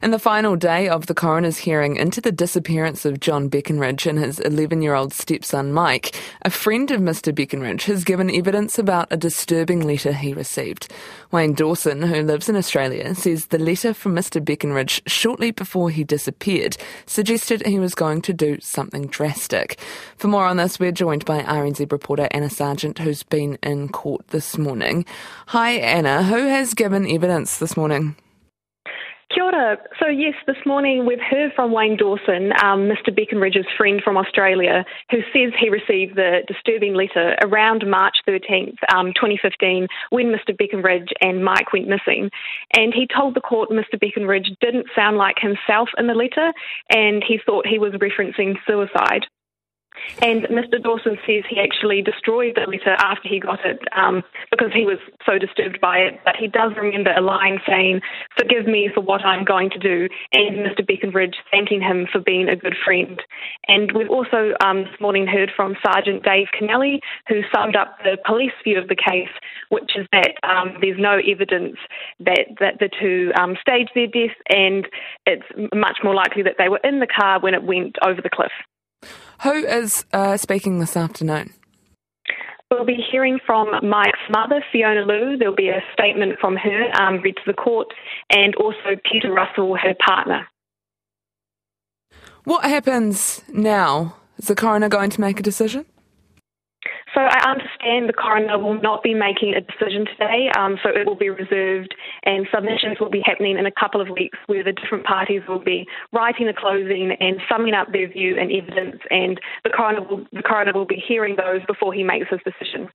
In the final day of the coroner's hearing into the disappearance of John Beckenridge and his 11 year old stepson Mike, a friend of Mr. Beckenridge has given evidence about a disturbing letter he received. Wayne Dawson, who lives in Australia, says the letter from Mr. Beckenridge shortly before he disappeared suggested he was going to do something drastic. For more on this, we're joined by RNZ reporter Anna Sargent, who's been in court this morning. Hi, Anna. Who has given evidence this morning? So, yes, this morning we've heard from Wayne Dawson, um, Mr. Beckenridge's friend from Australia, who says he received the disturbing letter around March 13th, um, 2015, when Mr. Beckenridge and Mike went missing. And he told the court Mr. Beckenridge didn't sound like himself in the letter, and he thought he was referencing suicide. And Mr. Dawson says he actually destroyed the letter after he got it um, because he was so disturbed by it. But he does remember a line saying, Forgive me for what I'm going to do, and Mr. Beckenridge thanking him for being a good friend. And we've also um, this morning heard from Sergeant Dave Kennelly, who summed up the police view of the case, which is that um, there's no evidence that, that the two um, staged their death, and it's much more likely that they were in the car when it went over the cliff. Who is uh, speaking this afternoon? We'll be hearing from Mike's mother, Fiona Liu. There'll be a statement from her um, read to the court, and also Peter Russell, her partner. What happens now? Is the coroner going to make a decision? So I understand the coroner will not be making a decision today, um, so it will be reserved, and submissions will be happening in a couple of weeks where the different parties will be writing the closing and summing up their view and evidence, and the coroner will, the coroner will be hearing those before he makes his decision.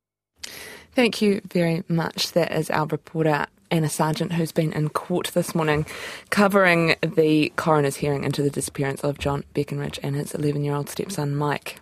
Thank you very much. That is our reporter. Anna Sargent, who's been in court this morning covering the coroner's hearing into the disappearance of John Beckenridge and his 11 year old stepson Mike.